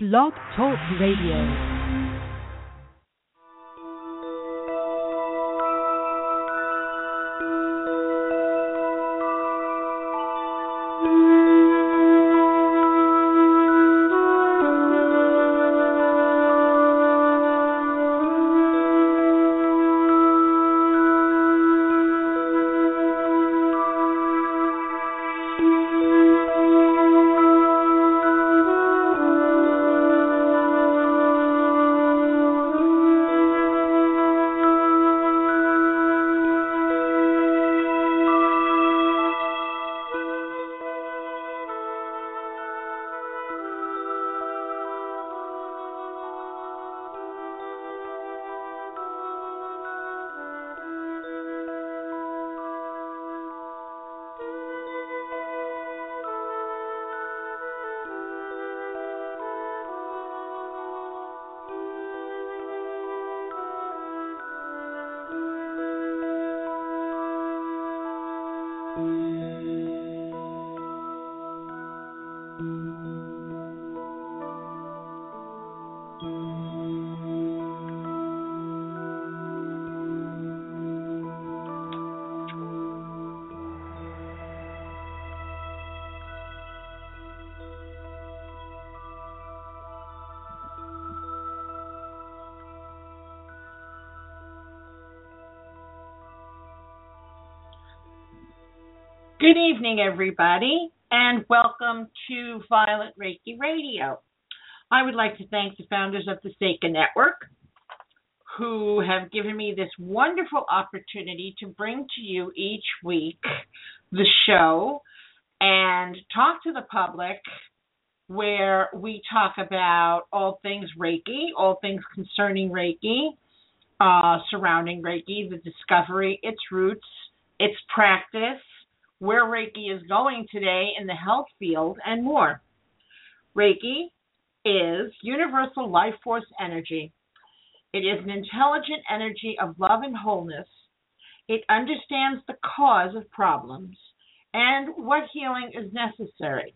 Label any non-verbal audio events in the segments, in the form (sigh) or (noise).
Blog Talk Radio. Evening, everybody, and welcome to Violet Reiki Radio. I would like to thank the founders of the Seika Network who have given me this wonderful opportunity to bring to you each week the show and talk to the public where we talk about all things Reiki, all things concerning Reiki, uh, surrounding Reiki, the discovery, its roots, its practice where Reiki is going today in the health field, and more. Reiki is universal life force energy. It is an intelligent energy of love and wholeness. It understands the cause of problems and what healing is necessary.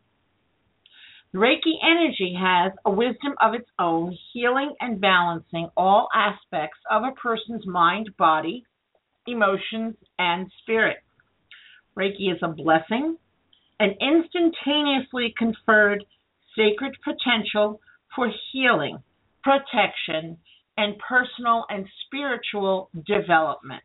Reiki energy has a wisdom of its own, healing and balancing all aspects of a person's mind, body, emotions, and spirit. Reiki is a blessing, an instantaneously conferred sacred potential for healing, protection, and personal and spiritual development.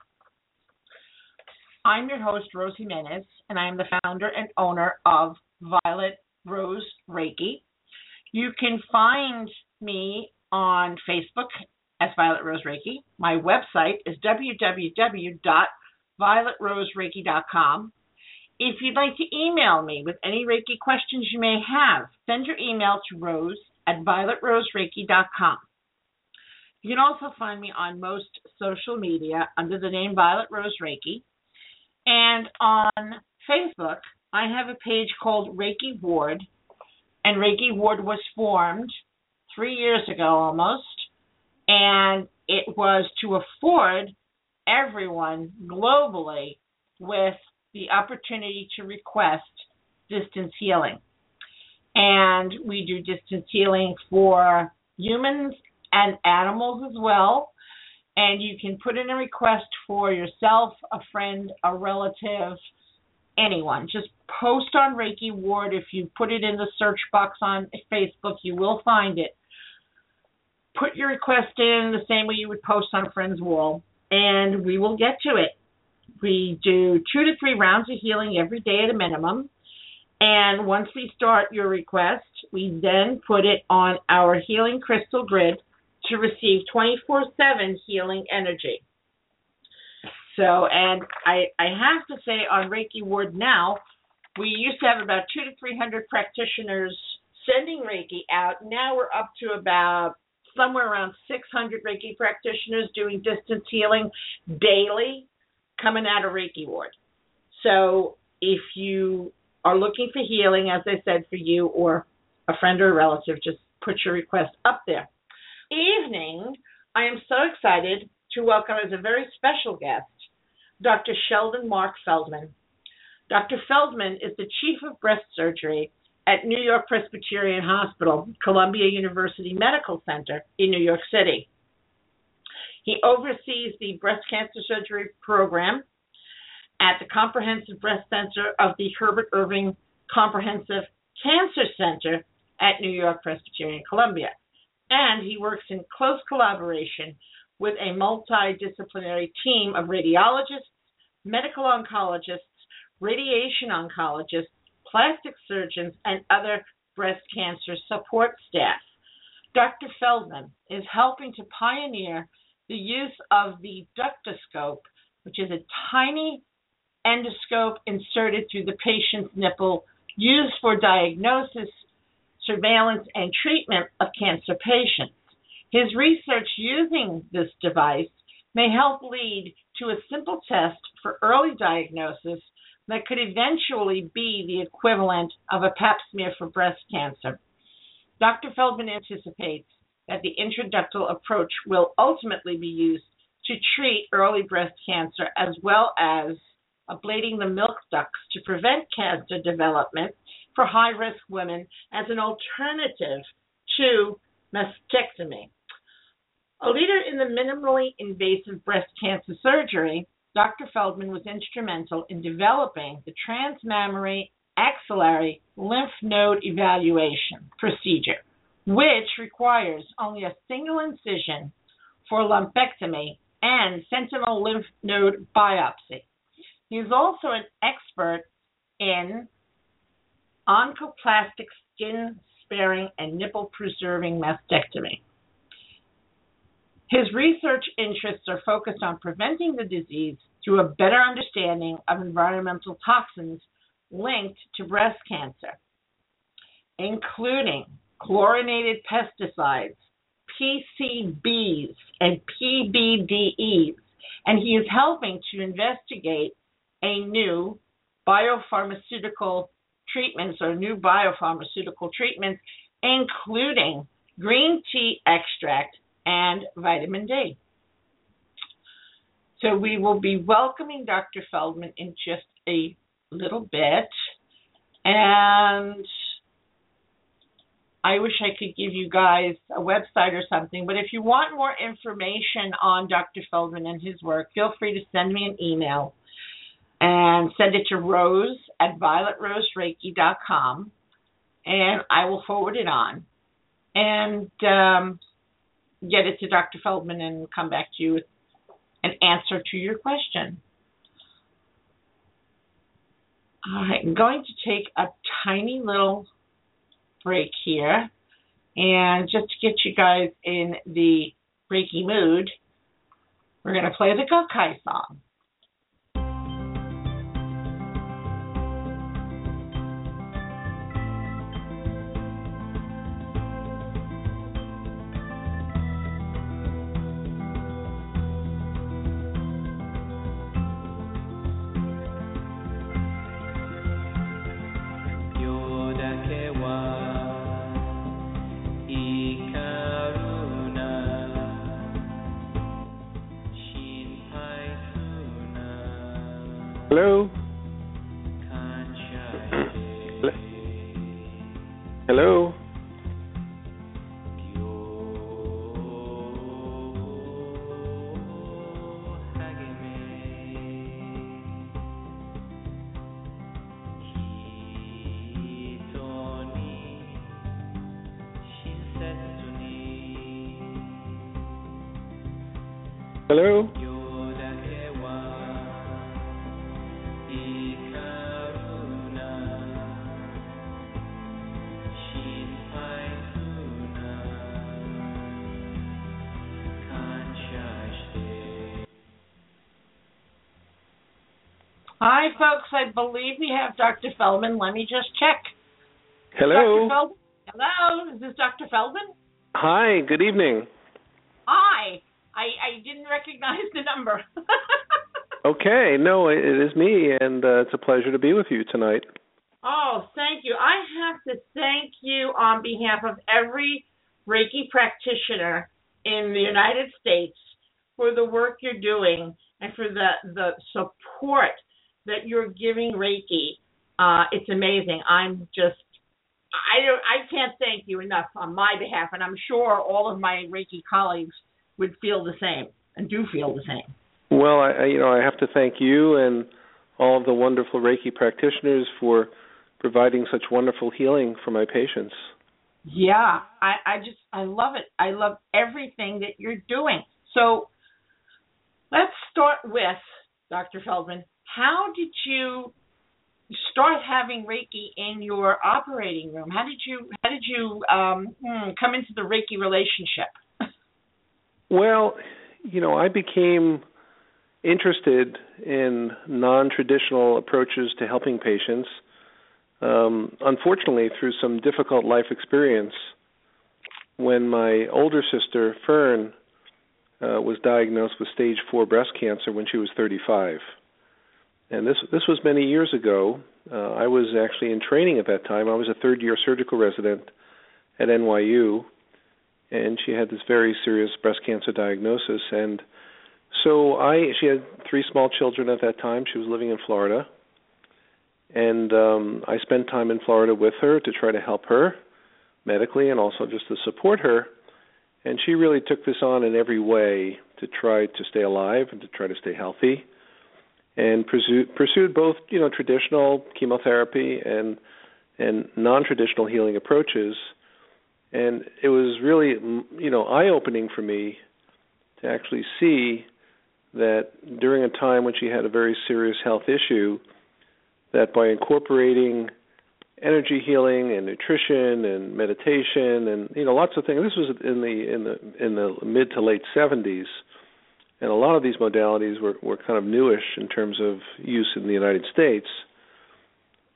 I'm your host, Rose Jimenez, and I am the founder and owner of Violet Rose Reiki. You can find me on Facebook as Violet Rose Reiki. My website is www.violetrosereiki.com. If you'd like to email me with any Reiki questions you may have, send your email to rose at violetrosereiki.com. You can also find me on most social media under the name Violet Rose Reiki. And on Facebook, I have a page called Reiki Ward. And Reiki Ward was formed three years ago almost. And it was to afford everyone globally with the opportunity to request distance healing. And we do distance healing for humans and animals as well. And you can put in a request for yourself, a friend, a relative, anyone. Just post on Reiki Ward. If you put it in the search box on Facebook, you will find it. Put your request in the same way you would post on a friend's wall, and we will get to it. We do two to three rounds of healing every day at a minimum. And once we start your request, we then put it on our healing crystal grid to receive 24 7 healing energy. So, and I, I have to say on Reiki Ward now, we used to have about two to 300 practitioners sending Reiki out. Now we're up to about somewhere around 600 Reiki practitioners doing distance healing daily coming out of Reiki Ward. So if you are looking for healing, as I said, for you or a friend or a relative, just put your request up there. Evening, I am so excited to welcome as a very special guest Dr. Sheldon Marc Feldman. Dr. Feldman is the chief of breast surgery at New York Presbyterian Hospital, Columbia University Medical Center in New York City. He oversees the breast cancer surgery program at the Comprehensive Breast Center of the Herbert Irving Comprehensive Cancer Center at New York Presbyterian Columbia. And he works in close collaboration with a multidisciplinary team of radiologists, medical oncologists, radiation oncologists, plastic surgeons, and other breast cancer support staff. Dr. Feldman is helping to pioneer the use of the ductoscope, which is a tiny endoscope inserted through the patient's nipple used for diagnosis, surveillance, and treatment of cancer patients. His research using this device may help lead to a simple test for early diagnosis that could eventually be the equivalent of a pap smear for breast cancer. Dr. Feldman anticipates that the intraductal approach will ultimately be used to treat early breast cancer as well as ablating the milk ducts to prevent cancer development for high risk women as an alternative to mastectomy. A leader in the minimally invasive breast cancer surgery, Dr. Feldman was instrumental in developing the transmammary axillary lymph node evaluation procedure, which requires only a single incision for lumpectomy and sentinel lymph node biopsy. He is also an expert in oncoplastic skin sparing and nipple preserving mastectomy. His research interests are focused on preventing the disease through a better understanding of environmental toxins linked to breast cancer, including chlorinated pesticides, PCBs, and PBDEs, and he is helping to investigate a new biopharmaceutical treatments or new biopharmaceutical treatments, including green tea extract and vitamin D. So we will be welcoming Dr. Feldman in just a little bit. And I wish I could give you guys a website or something, but if you want more information on Dr. Feldman and his work, feel free to send me an email and send it to rose at violetrosereiki.com and I will forward it on and um, get it to Dr. Feldman and come back to you with an answer to your question. All right, I'm going to take a tiny little break here. And just to get you guys in the Reiki mood, we're going to play the Gokai song. I believe we have Dr. Feldman. Let me just check. Hello? Dr. Feldman? Hello, is this Dr. Feldman? Hi, good evening. Hi. I, I didn't recognize the number. (laughs) Okay, no, it is me, and uh, it's a pleasure to be with you tonight. oh, thank you. I have to thank you on behalf of every Reiki practitioner in the United States for the work you're doing and for the, the support that you're giving Reiki. Uh, it's amazing. I'm just I don't. I can't thank you enough on my behalf, and I'm sure all of my Reiki colleagues would feel the same and do feel the same. Well, I, you know, I have to thank you and all of the wonderful Reiki practitioners for providing such wonderful healing for my patients. Yeah, I, I just I love it. I love everything that you're doing. So let's start with Dr. Feldman. How did you start having Reiki in your operating room? How did you how did you um, hmm, come into the Reiki relationship? Well, you know, I became interested in non-traditional approaches to helping patients. Um, unfortunately, through some difficult life experience, when my older sister Fern uh, was diagnosed with stage four breast cancer when she was 35 and this this was many years ago. Uh, I was actually in training at that time. I was a third year surgical resident at NYU, and she had this very serious breast cancer diagnosis. And so I, she had three small children at that time. She was living in Florida, and um, I spent time in Florida with her to try to help her medically and also just to support her. And she really took this on in every way to try to stay alive and to try to stay healthy and pursued pursued both you know traditional chemotherapy and and non-traditional healing approaches. And it was really you know eye-opening for me to actually see that during a time when she had a very serious health issue that by incorporating energy healing and nutrition and meditation and you know lots of things this was in the in the in the mid to late 70s and a lot of these modalities were, were kind of newish in terms of use in the United States.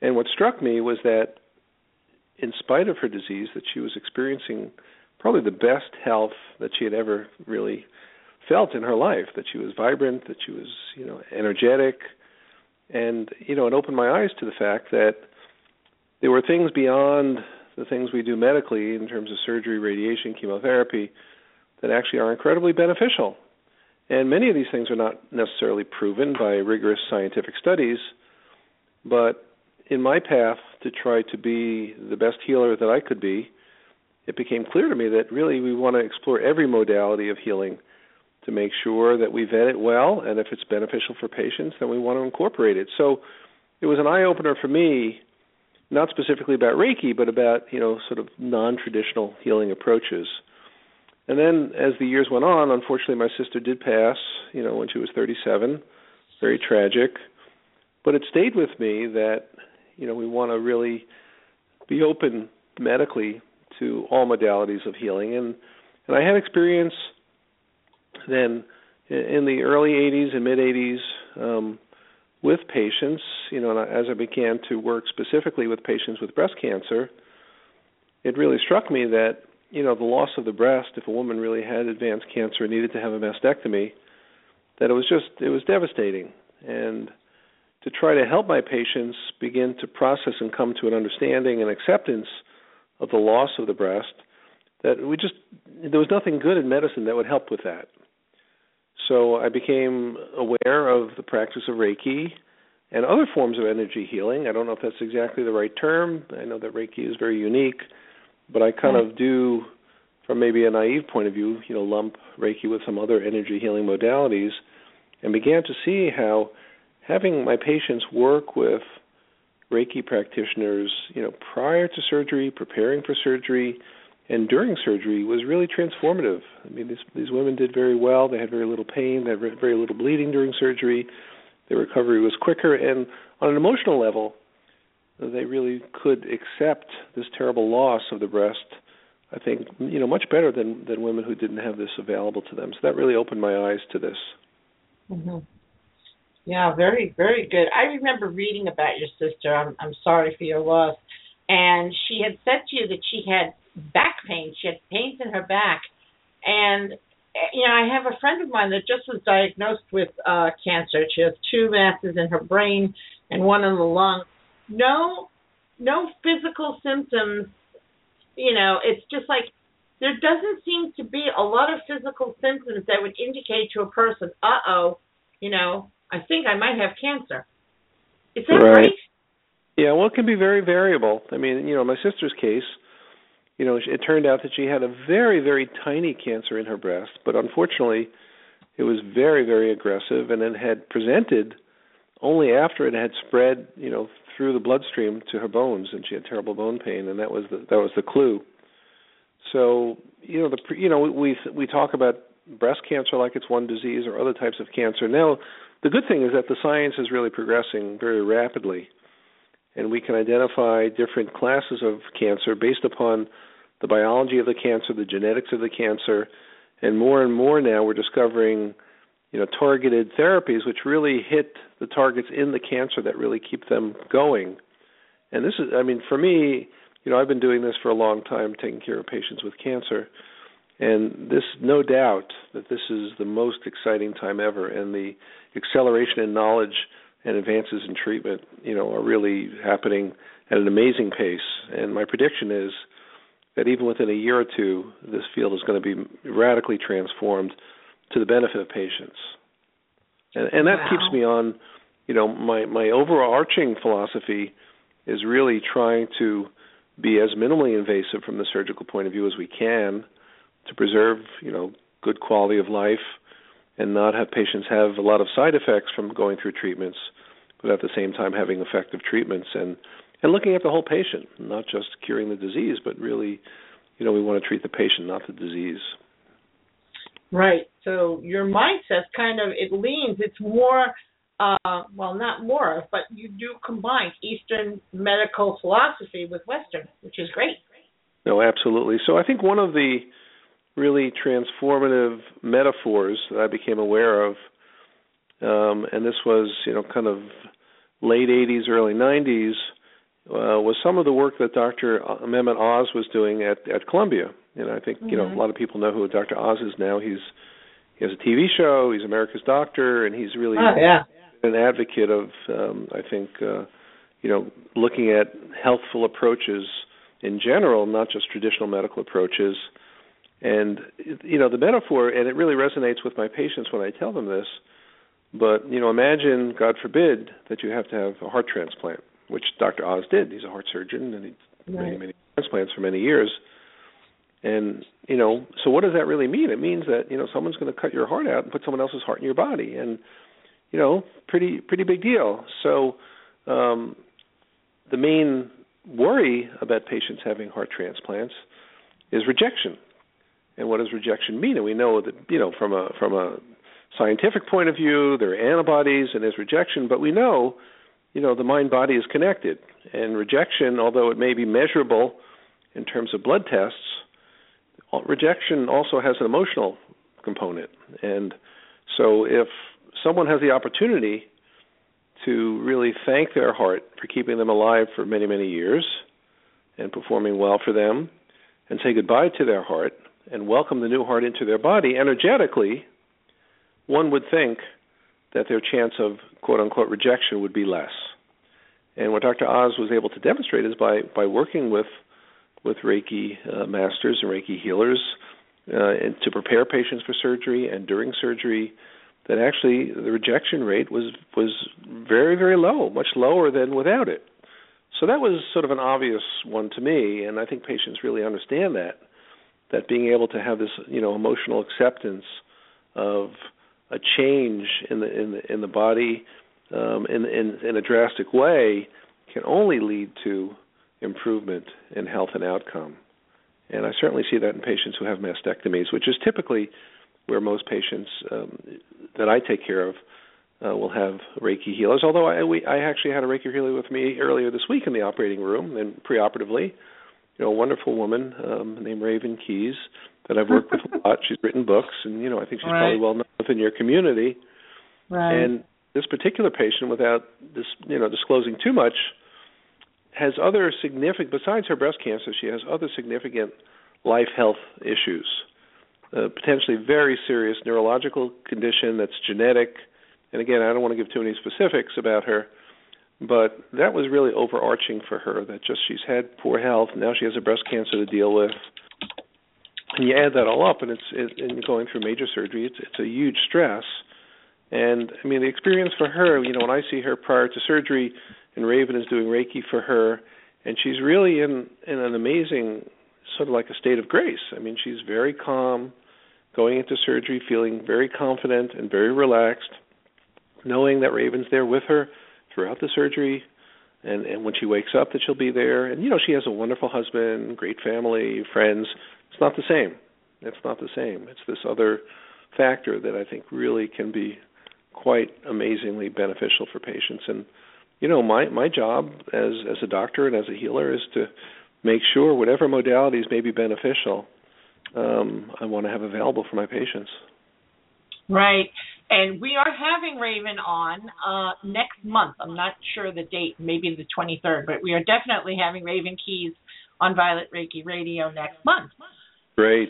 And what struck me was that, in spite of her disease, that she was experiencing probably the best health that she had ever really felt in her life. That she was vibrant, that she was, you know, energetic, and you know, it opened my eyes to the fact that there were things beyond the things we do medically in terms of surgery, radiation, chemotherapy, that actually are incredibly beneficial and many of these things are not necessarily proven by rigorous scientific studies, but in my path to try to be the best healer that I could be, it became clear to me that really we want to explore every modality of healing to make sure that we vet it well, and if it's beneficial for patients, then we want to incorporate it. So it was an eye opener for me, not specifically about Reiki, but about you know sort of non-traditional healing approaches. And then as the years went on, unfortunately, my sister did pass. You know, when she was 37, very tragic. But it stayed with me that you know we want to really be open medically to all modalities of healing, and and I had experience then in the early 80s and mid 80s um, with patients. You know, and as I began to work specifically with patients with breast cancer, it really struck me that you know the loss of the breast if a woman really had advanced cancer and needed to have a mastectomy that it was just it was devastating. And to try to help my patients begin to process and come to an understanding and acceptance of the loss of the breast that we just there was nothing good in medicine that would help with that. So i became aware of the practice of reiki and other forms of energy healing. I don't know if that's exactly the right term. I know that reiki is very unique but I kind of do, from maybe a naive point of view, you know, lump Reiki with some other energy healing modalities, and began to see how having my patients work with Reiki practitioners, you know, prior to surgery, preparing for surgery, and during surgery was really transformative. I mean, these these women did very well. They had very little pain. They had very little bleeding during surgery. Their recovery was quicker, and on an emotional level, they really could accept this terrible loss of the breast. I think you know much better than than women who didn't have this available to them. So that really opened my eyes to this. Mm-hmm. Yeah, very very good. I remember reading about your sister. I'm I'm sorry for your loss, and she had said to you that she had back pain. She had pains in her back, and you know I have a friend of mine that just was diagnosed with uh cancer. She has two masses in her brain and one in the lung no no physical symptoms you know it's just like there doesn't seem to be a lot of physical symptoms that would indicate to a person uh oh you know i think i might have cancer is that right, right? Yeah, well, it can be very variable. I mean, you know, my sister's case, you know, it turned out that she had a very, very tiny cancer in her breast, but unfortunately, it was very, very aggressive, and it had presented only after it had spread, you know, through the bloodstream to her bones, and she had terrible bone pain, and that was the that was the clue. So, you know, the you know we we talk about breast cancer like it's one disease or other types of cancer. Now, the good thing is that the science is really progressing very rapidly, and we can identify different classes of cancer based upon the biology of the cancer, the genetics of the cancer, and more and more now we're discovering, you know, targeted therapies which really hit the targets in the cancer that really keep them going. And this is, I mean, for me, you know, I've been doing this for a long time, taking care of patients with cancer and this, no doubt, that this is the most exciting time ever, and the acceleration in knowledge and advances in treatment, you know, are really happening at an amazing pace. And my prediction is that even within a year or two, this field is going to be radically transformed to the benefit of patients. And, and that wow. keeps me on, you know, my my overarching philosophy is really trying to be as minimally invasive from the surgical point of view as we can to preserve, you know, good quality of life and not have patients have a lot of side effects from going through treatments, but at the same time having effective treatments and and looking at the whole patient, not just curing the disease, but really, you know, we want to treat the patient, not the disease. Right. So your mindset kind of it leans. It's more, uh, well, not more, but you do combine Eastern medical philosophy with Western, which is great. No, absolutely. So I think one of the really transformative metaphors that I became aware of, um, and this was you know kind of late 80s, early 90s, uh, was some of the work that Dr. Mehmet Oz was doing at at Columbia. And I think mm-hmm. you know mm-hmm. a lot of people know who Dr. Oz is now. He's he has a TV show. He's America's Doctor, and he's really oh, yeah. an advocate of um, I think uh, you know looking at healthful approaches in general, not just traditional medical approaches. And you know the metaphor, and it really resonates with my patients when I tell them this. But you know, imagine, God forbid, that you have to have a heart transplant, which Dr. Oz did. He's a heart surgeon, and he did right. many, many transplants for many years. And you know, so what does that really mean? It means that you know someone's going to cut your heart out and put someone else's heart in your body, and you know, pretty pretty big deal. So um, the main worry about patients having heart transplants is rejection and what does rejection mean? And we know that you know from a from a scientific point of view, there are antibodies and there's rejection, but we know, you know, the mind body is connected, and rejection, although it may be measurable in terms of blood tests, rejection also has an emotional component, and so if someone has the opportunity to really thank their heart for keeping them alive for many many years and performing well for them and say goodbye to their heart and welcome the new heart into their body, energetically, one would think that their chance of quote unquote rejection would be less. And what Dr. Oz was able to demonstrate is by, by working with with Reiki uh, masters and Reiki healers uh, and to prepare patients for surgery and during surgery, that actually the rejection rate was was very very low, much lower than without it. So that was sort of an obvious one to me, and I think patients really understand that that being able to have this you know emotional acceptance of a change in the in the in the body um, in, in in a drastic way can only lead to improvement in health and outcome. And I certainly see that in patients who have mastectomies, which is typically where most patients um, that I take care of uh, will have Reiki healers. Although I, we, I actually had a Reiki healer with me earlier this week in the operating room and preoperatively, you know, a wonderful woman um, named Raven Keyes that I've worked with a (laughs) lot. She's written books, and you know, I think she's right. probably well known within your community. Right. And this particular patient, without this, you know, disclosing too much, has other significant. Besides her breast cancer, she has other significant life health issues. Uh, potentially very serious neurological condition that's genetic. And again, I don't want to give too many specifics about her, but that was really overarching for her that just she's had poor health now she has a breast cancer to deal with and you add that all up and it's it, and going through major surgery it's it's a huge stress and i mean the experience for her you know when i see her prior to surgery and Raven is doing Reiki for her, and she's really in in an amazing sort of like a state of grace. I mean, she's very calm, going into surgery, feeling very confident and very relaxed, knowing that Raven's there with her throughout the surgery, and and when she wakes up that she'll be there. And you know, she has a wonderful husband, great family, friends. It's not the same. It's not the same. It's this other factor that I think really can be quite amazingly beneficial for patients. And you know, my my job as as a doctor and as a healer is to make sure whatever modalities may be beneficial, um, I want to have available for my patients. Right. And we are having Raven on uh, next month. I'm not sure the date, maybe the 23rd, but we are definitely having Raven Keyes on Violet Reiki Radio next month. Great.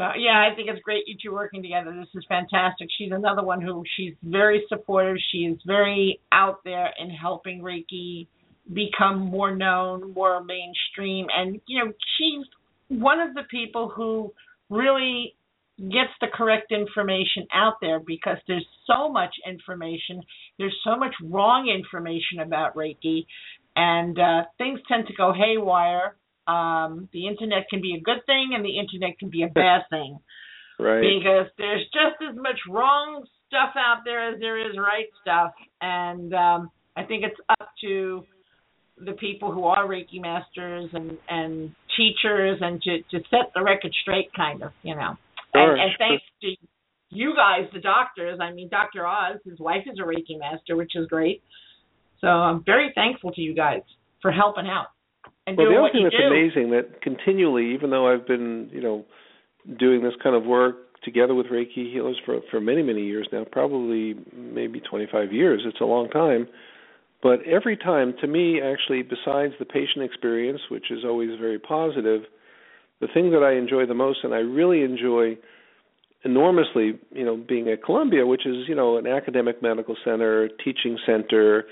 So yeah, I think it's great you two working together. This is fantastic. She's another one who she's very supportive. She's very out there in helping Reiki become more known, more mainstream, and you know she's one of the people who really gets the correct information out there because there's so much information. There's so much wrong information about Reiki, and uh, things tend to go haywire um, the internet can be a good thing and the internet can be a (laughs) bad thing. Right. Because there's just as much wrong stuff out there as there is right stuff. And um, I think it's up to the people who are Reiki masters and, and teachers and to, to set the record straight, kind of, you know. Sure, and, and thanks to you guys, the doctors. I mean, Dr. Oz, his wife is a Reiki master, which is great. So I'm very thankful to you guys for helping out and well, the other thing that's do. amazing that continually, even though I've been, you know, doing this kind of work together with Reiki healers for for many many years now, probably maybe 25 years. It's a long time. But every time, to me, actually, besides the patient experience, which is always very positive, the thing that I enjoy the most, and I really enjoy enormously, you know, being at Columbia, which is, you know, an academic medical center, teaching center,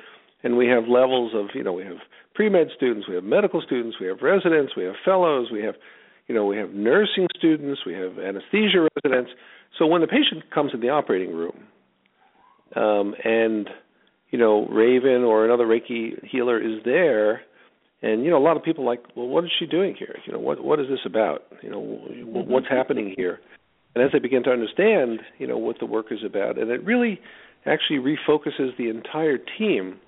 and we have levels of, you know, we have pre-med students, we have medical students, we have residents, we have fellows, we have, you know, we have nursing students, we have anesthesia residents. So when the patient comes in the operating room, um, and you know, Raven or another Reiki healer is there, and you know, a lot of people like, well, what is she doing here? You know, what what is this about? You know, what's happening here? And as they begin to understand, you know, what the work is about, and it really actually refocuses the entire team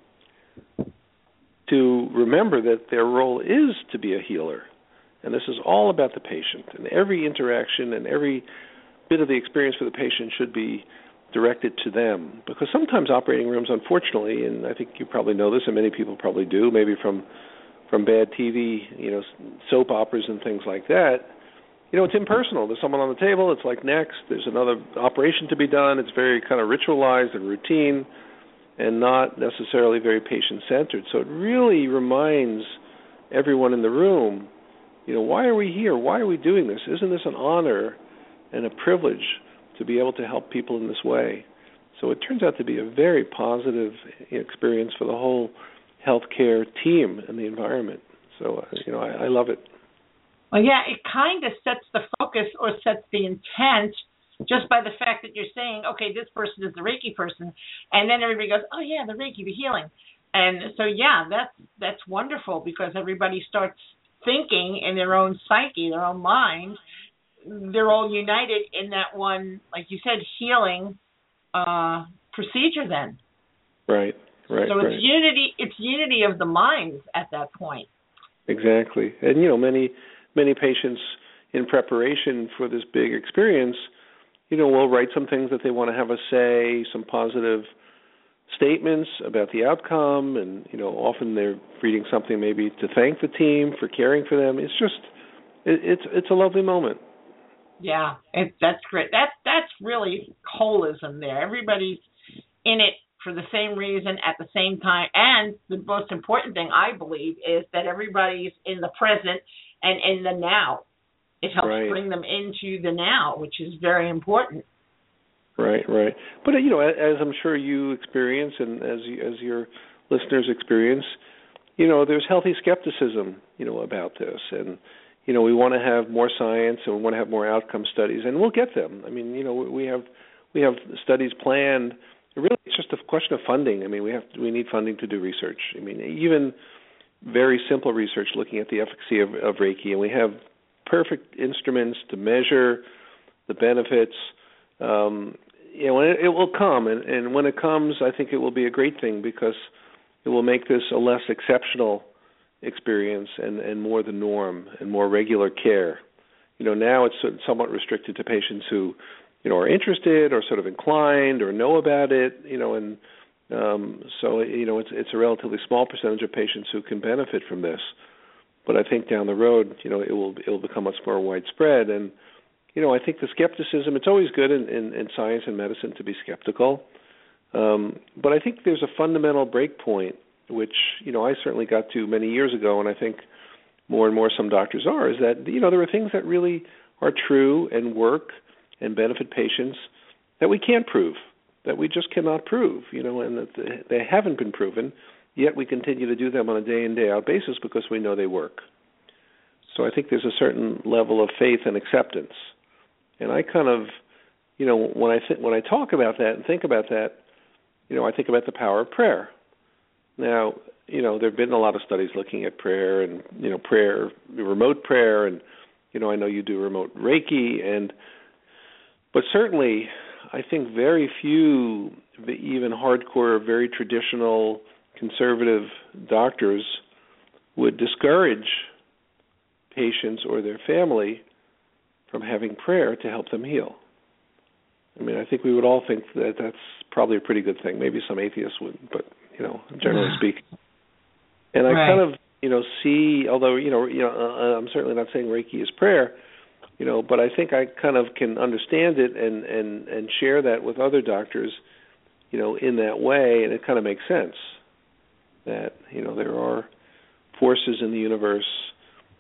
to remember that their role is to be a healer. And this is all about the patient. And every interaction and every bit of the experience for the patient should be directed to them. Because sometimes operating rooms, unfortunately, and I think you probably know this, and many people probably do, maybe from from bad TV, you know, soap operas and things like that. You know, it's impersonal. There's someone on the table. It's like next. There's another operation to be done. It's very kind of ritualized and routine and not necessarily very patient centered. So it really reminds everyone in the room, you know, why are we here? Why are we doing this? Isn't this an honor and a privilege to be able to help people in this way? So it turns out to be a very positive experience for the whole healthcare team and the environment. So uh, you know, I, I love it. Well, yeah, it kind of sets the focus or sets the intent just by the fact that you're saying, okay, this person is the Reiki person, and then everybody goes, oh yeah, the Reiki, the healing, and so yeah, that's that's wonderful because everybody starts thinking in their own psyche, their own mind. They're all united in that one, like you said, healing uh, procedure. Then, right, right. So it's right. unity. It's unity of the minds at that point. Exactly, and you know, many many patients in preparation for this big experience you know, will write some things that they want to have us say, some positive statements about the outcome, and you know, often they're reading something maybe to thank the team for caring for them. It's just, it, it's it's a lovely moment. Yeah, it, that's great. That that's really holism there. Everybody's in it for the same reason at the same time, and the most important thing I believe is that everybody's in the present and in the now it helps right. bring them into the now, which is very important. Right, right. But you know, as I'm sure you experience, and as you, as your listeners experience, you know, there's healthy skepticism, you know, about this, and you know, we want to have more science and we want to have more outcome studies, and we'll get them. I mean, you know, we have we have studies planned really it's just a question of funding. I mean, we have we need funding to do research. I mean, even very simple research looking at the efficacy of, of Reiki, and we have perfect instruments to measure the benefits. Um, you know, it, it will come, and, and when it comes, I think it will be a great thing because it will make this a less exceptional experience and, and more the norm and more regular care. You know, now it's somewhat restricted to patients who, you know, are interested or sort of inclined or know about it. You know, and um, so you know, it's it's a relatively small percentage of patients who can benefit from this. But I think down the road, you know, it will it will become much more widespread. And you know, I think the skepticism. It's always good in, in, in science and medicine to be skeptical. Um, but I think there's a fundamental break point, which you know I certainly got to many years ago, and I think more and more some doctors are, is that you know there are things that really are true and work and benefit patients that we can't prove, that we just cannot prove, you know, and that they haven't been proven, yet we continue to do them on a day in day out basis because we know they work. So I think there's a certain level of faith and acceptance, and I kind of, you know, when I th- when I talk about that and think about that, you know, I think about the power of prayer. Now, you know, there've been a lot of studies looking at prayer and you know, prayer, remote prayer, and you know, I know you do remote Reiki, and but certainly, I think very few, even hardcore, very traditional, conservative doctors would discourage patients or their family from having prayer to help them heal. I mean, I think we would all think that that's probably a pretty good thing. Maybe some atheists would, but you know, generally speaking. And I right. kind of, you know, see. Although, you know, you know, uh, I'm certainly not saying Reiki is prayer, you know, but I think I kind of can understand it and and and share that with other doctors, you know, in that way, and it kind of makes sense that you know there are forces in the universe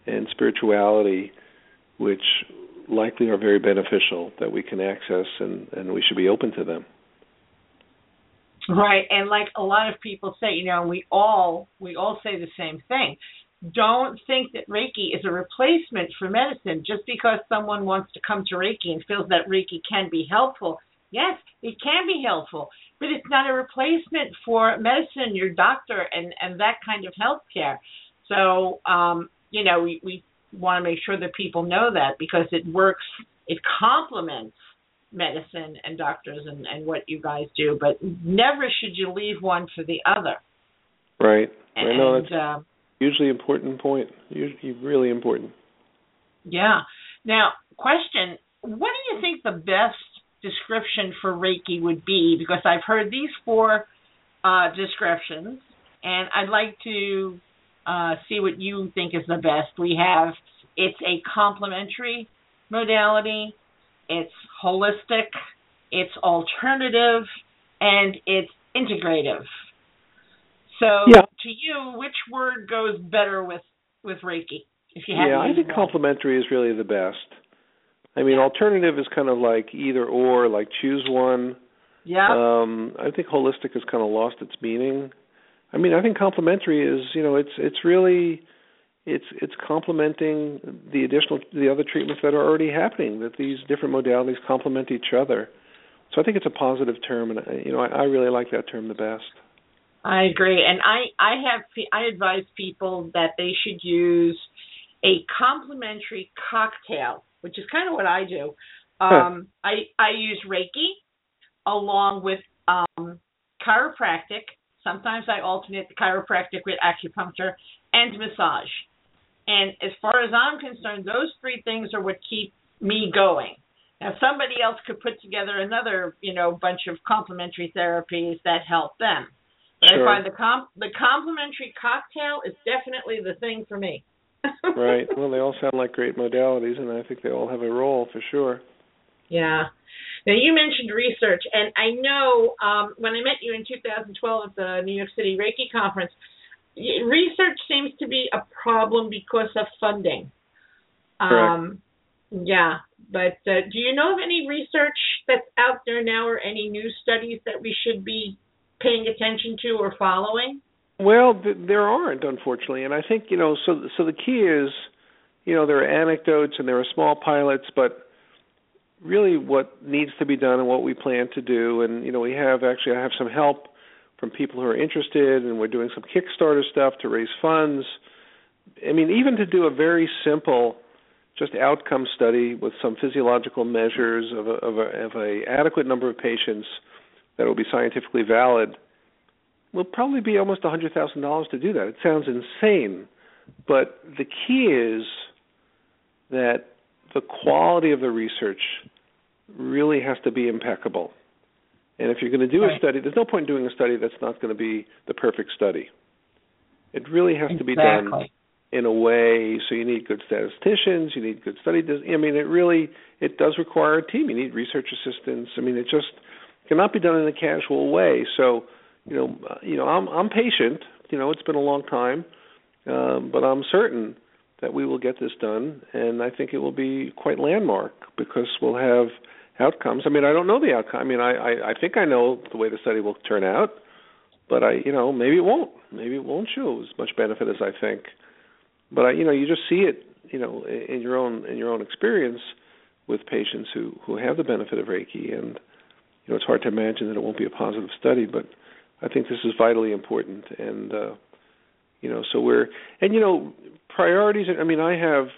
and spirituality which likely are very beneficial that we can access and, and we should be open to them. Right, and like a lot of people say, you know, we all we all say the same thing. Don't think that Reiki is a replacement for medicine just because someone wants to come to Reiki and feels that Reiki can be helpful. Yes, it can be helpful, but it's not a replacement for medicine, your doctor, and and that kind of health care. So, um, you know, we we want to make sure that people know that because it works, it complements medicine and doctors and, and what you guys do, but never should you leave one for the other. Right. And, I know that's uh, usually important point. Usually really important. Yeah. Now, question: What do you think the best description for Reiki would be? Because I've heard these four uh, descriptions, and I'd like to uh, see what you think is the best. We have it's a complementary modality, it's holistic, it's alternative, and it's integrative. So, Yeah. to you, which word goes better with with Reiki? If you have Yeah, I think one? complementary is really the best. I mean, alternative is kind of like either or, like choose one. Yeah. Um, I think holistic has kind of lost its meaning. I mean, I think complementary is, you know, it's it's really it's it's complementing the additional the other treatments that are already happening. That these different modalities complement each other. So I think it's a positive term, and I- you know, I, I really like that term the best. I agree, and I I have I advise people that they should use a complementary cocktail, which is kind of what I do. Um, I I use Reiki along with um, chiropractic. Sometimes I alternate the chiropractic with acupuncture and massage. And as far as I'm concerned, those three things are what keep me going. Now, somebody else could put together another, you know, bunch of complementary therapies that help them. But Sure. I find the comp the complementary cocktail is definitely the thing for me. Right. (laughs) Well, they all sound like great modalities, and I think they all have a role for sure. Yeah. Now you mentioned research, and I know um, when I met you in 2012 at the New York City Reiki conference, research seems to be a problem because of funding. Um, yeah, but uh, do you know of any research that's out there now, or any new studies that we should be paying attention to or following? Well, th- there aren't, unfortunately, and I think you know. So, so the key is, you know, there are anecdotes and there are small pilots, but really what needs to be done and what we plan to do. And you know, we have actually I have some help from people who are interested, and we're doing some Kickstarter stuff to raise funds. I mean, even to do a very simple, just outcome study with some physiological measures of a, of a, of a adequate number of patients that will be scientifically valid will probably be almost a hundred thousand dollars to do that. It sounds insane, but the key is that the quality of the research really has to be impeccable. And if you're going to do right. a study, there's no point in doing a study that's not going to be the perfect study. It really has exactly. to be done in a way so you need good statisticians, you need good study. I mean, it really it does require a team. You need research assistants. I mean, it just cannot be done in a casual way. So, you know, you know, I'm I'm patient. You know, it's been a long time, um, but I'm certain that we will get this done, and I think it will be quite landmark because we'll have outcomes. I mean, I don't know the outcome. I mean, I, I I think I know the way the study will turn out, but I you know maybe it won't. Maybe it won't show as much benefit as I think. But I you know you just see it you know in your own in your own experience with patients who who have the benefit of Reiki, and you know it's hard to imagine that it won't be a positive study. But I think this is vitally important, and uh, you know so we're and you know priorities. I mean, I have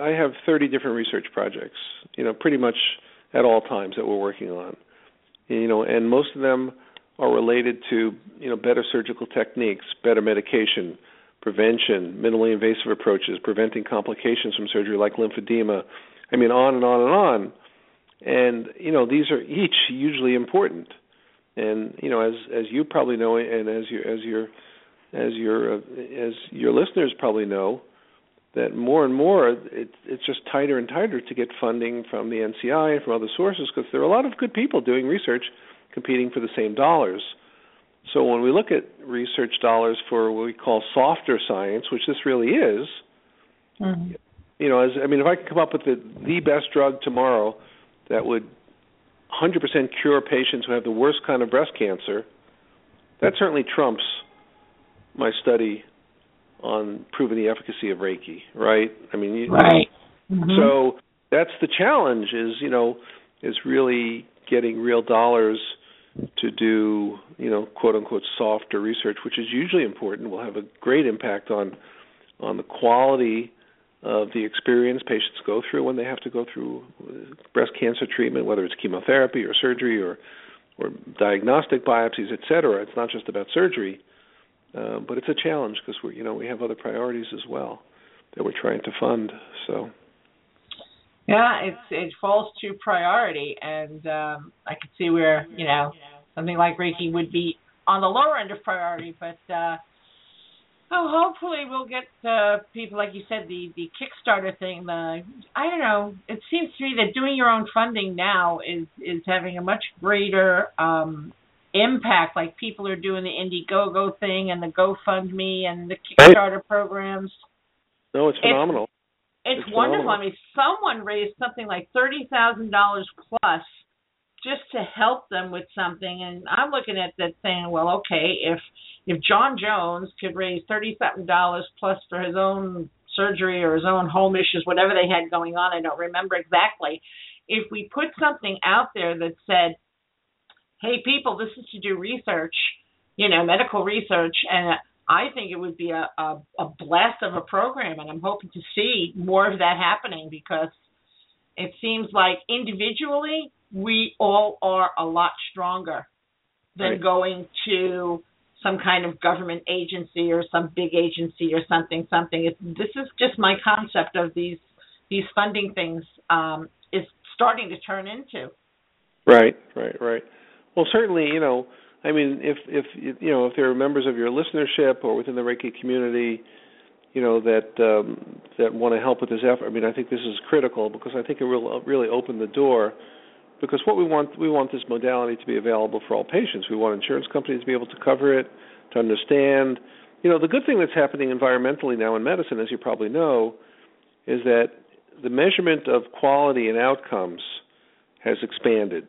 I have 30 different research projects. You know, pretty much at all times that we're working on. You know, and most of them are related to you know better surgical techniques, better medication, prevention, minimally invasive approaches, preventing complications from surgery like lymphedema. I mean, on and on and on. And you know, these are each hugely important. And you know, as as you probably know, and as you as your as your uh, as your listeners probably know, that more and more it, it's just tighter and tighter to get funding from the NCI and from other sources because there are a lot of good people doing research competing for the same dollars. So when we look at research dollars for what we call softer science, which this really is, mm-hmm. you know, as I mean, if I could come up with the the best drug tomorrow that would 100% cure patients who have the worst kind of breast cancer, that certainly trumps my study on proving the efficacy of Reiki, right? I mean, you, right. Mm-hmm. So that's the challenge is, you know, is really getting real dollars to do, you know, quote unquote softer research, which is usually important, will have a great impact on on the quality of the experience patients go through when they have to go through breast cancer treatment, whether it's chemotherapy or surgery or or diagnostic biopsies, et cetera. It's not just about surgery. Uh, but it's a challenge because we, you know, we have other priorities as well that we're trying to fund. So. Yeah, it's it falls to priority, and um, I could see where you know something like Reiki would be on the lower end of priority, but uh, oh, hopefully we'll get uh, people like you said the the Kickstarter thing. The I don't know. It seems to me that doing your own funding now is is having a much greater um, impact. Like people are doing the Indiegogo thing and the GoFundMe and the Kickstarter right. programs. No, it's phenomenal. It's, it's, it's wonderful. Phenomenal. I mean, someone raised something like thirty thousand dollars plus just to help them with something, and I'm looking at that saying, well, okay, if if John Jones could raise thirty thousand dollars plus for his own surgery or his own home issues, whatever they had going on, I don't remember exactly. If we put something out there that said, hey, people, this is to do research, you know, medical research, and I think it would be a, a, a blast of a program, and I'm hoping to see more of that happening because it seems like individually we all are a lot stronger than right. going to some kind of government agency or some big agency or something something it, this is just my concept of these these funding things um, is starting to turn into right right right well, certainly, you know, I mean, if if you know if there are members of your listenership or within the Reiki community, you know that um, that want to help with this effort. I mean, I think this is critical because I think it will really open the door. Because what we want, we want this modality to be available for all patients. We want insurance companies to be able to cover it, to understand. You know, the good thing that's happening environmentally now in medicine, as you probably know, is that the measurement of quality and outcomes has expanded.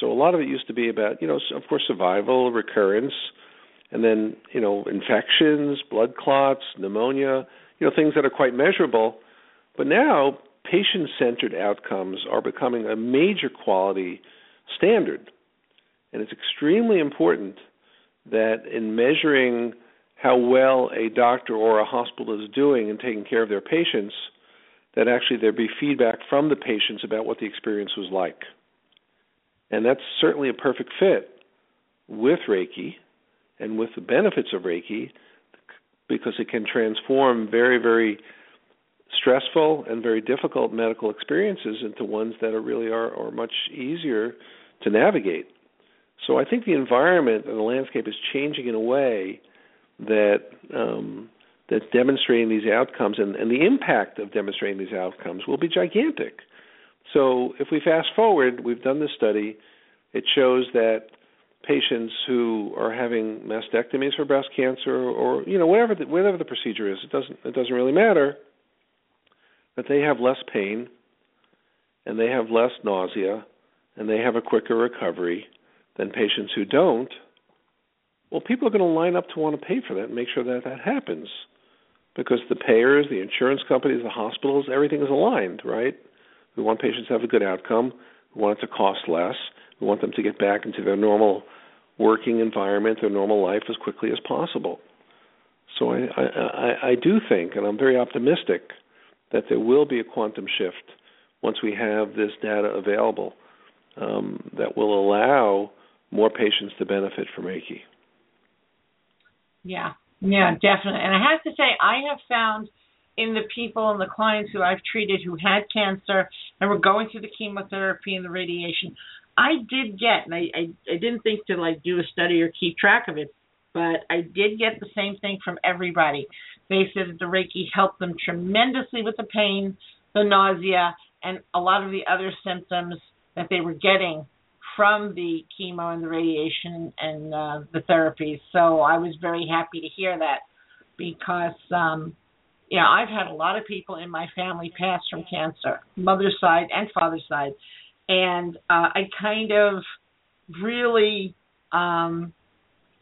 So a lot of it used to be about, you know, of course, survival, recurrence, and then, you know, infections, blood clots, pneumonia, you know, things that are quite measurable. But now patient centered outcomes are becoming a major quality standard. And it's extremely important that in measuring how well a doctor or a hospital is doing in taking care of their patients, that actually there be feedback from the patients about what the experience was like. And that's certainly a perfect fit with Reiki and with the benefits of Reiki because it can transform very, very stressful and very difficult medical experiences into ones that are really are, are much easier to navigate. So I think the environment and the landscape is changing in a way that um, that's demonstrating these outcomes, and, and the impact of demonstrating these outcomes will be gigantic. So if we fast forward, we've done this study. It shows that patients who are having mastectomies for breast cancer, or you know whatever the, whatever the procedure is, it doesn't it doesn't really matter. But they have less pain, and they have less nausea, and they have a quicker recovery than patients who don't. Well, people are going to line up to want to pay for that and make sure that that happens because the payers, the insurance companies, the hospitals, everything is aligned, right? We want patients to have a good outcome. We want it to cost less. We want them to get back into their normal working environment, their normal life as quickly as possible. So I, I, I do think, and I'm very optimistic, that there will be a quantum shift once we have this data available um, that will allow more patients to benefit from Reiki. Yeah, yeah, definitely. And I have to say, I have found in the people and the clients who I've treated who had cancer and were going through the chemotherapy and the radiation, I did get, and I, I, I didn't think to like do a study or keep track of it, but I did get the same thing from everybody. They said that the Reiki helped them tremendously with the pain, the nausea, and a lot of the other symptoms that they were getting from the chemo and the radiation and uh, the therapies. So I was very happy to hear that because, um, you know, I've had a lot of people in my family pass from cancer, mother's side and father's side, and uh, I kind of really, um,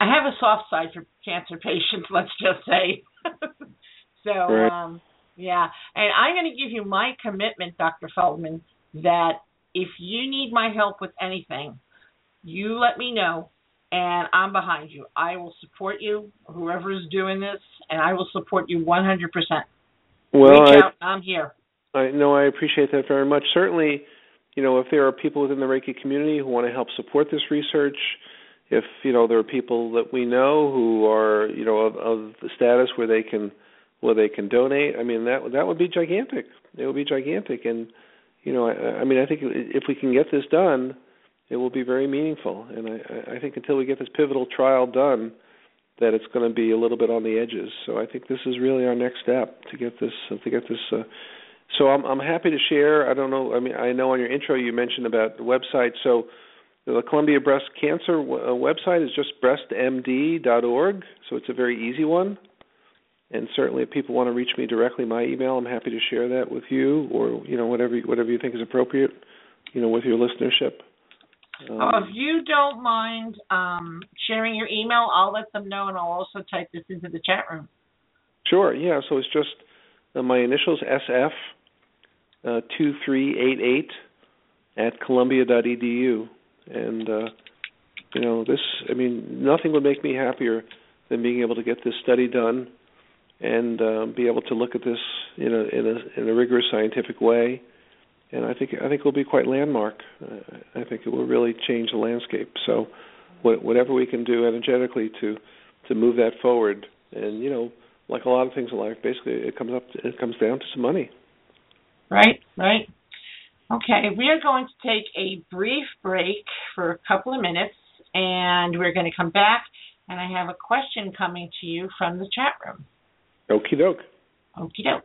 I have a soft side for cancer patients. (laughs) Let's just say. So. Um, yeah, and I'm going to give you my commitment, Dr. Feldman, that if you need my help with anything, you let me know and I'm behind you. I will support you, whoever is doing this, and I will support you 100%. Well, Reach I, I'm here. I know I appreciate that very much. Certainly, you know, if there are people within the Reiki community who want to help support this research, if you know there are people that we know who are you know of, of the status where they can where they can donate, I mean that that would be gigantic. It would be gigantic, and you know, I, I mean, I think if we can get this done, it will be very meaningful. And I, I think until we get this pivotal trial done, that it's going to be a little bit on the edges. So I think this is really our next step to get this to get this. Uh, so I'm I'm happy to share. I don't know. I mean, I know on your intro you mentioned about the website. So the Columbia Breast Cancer uh, website is just breastmd.org. So it's a very easy one. And certainly, if people want to reach me directly, my email, I'm happy to share that with you, or you know whatever whatever you think is appropriate, you know, with your listenership. Um, oh, if you don't mind um, sharing your email, I'll let them know, and I'll also type this into the chat room. Sure. Yeah. So it's just uh, my initials SF uh, two three eight eight at Columbia.edu, and uh, you know this. I mean, nothing would make me happier than being able to get this study done and uh, be able to look at this in a in a in a rigorous scientific way. And I think I think it will be quite landmark. Uh, I think it will really change the landscape. So, whatever we can do energetically to to move that forward, and you know, like a lot of things in life, basically it comes up to, it comes down to some money. Right, right. Okay, we are going to take a brief break for a couple of minutes, and we're going to come back. And I have a question coming to you from the chat room. Okie doke. Okie doke.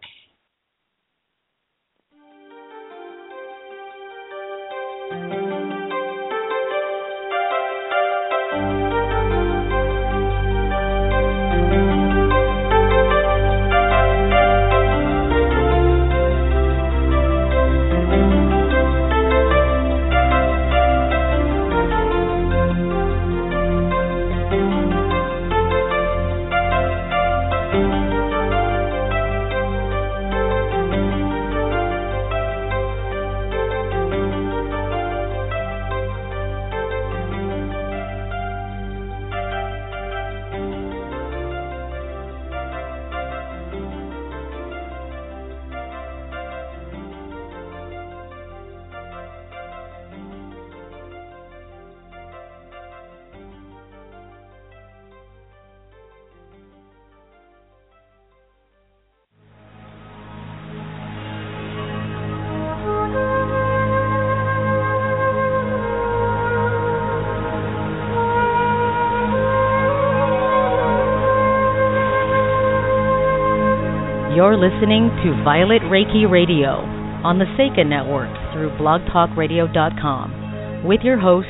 Listening to Violet Reiki Radio on the Seika Network through blogtalkradio.com with your host,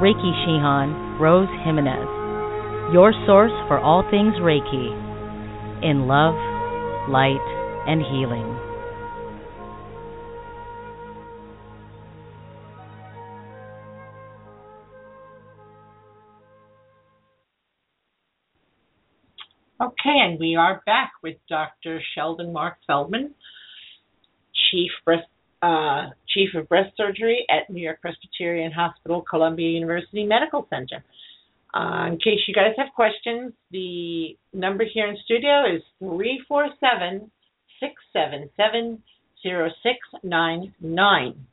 Reiki Shihan Rose Jimenez, your source for all things Reiki in love, light, and healing. Okay, and we are back with Dr. Sheldon Marc Feldman, Chief Breast uh, Chief of Breast Surgery at New York Presbyterian Hospital, Columbia University Medical Center. Uh, in case you guys have questions, the number here in studio is 347 677 0699.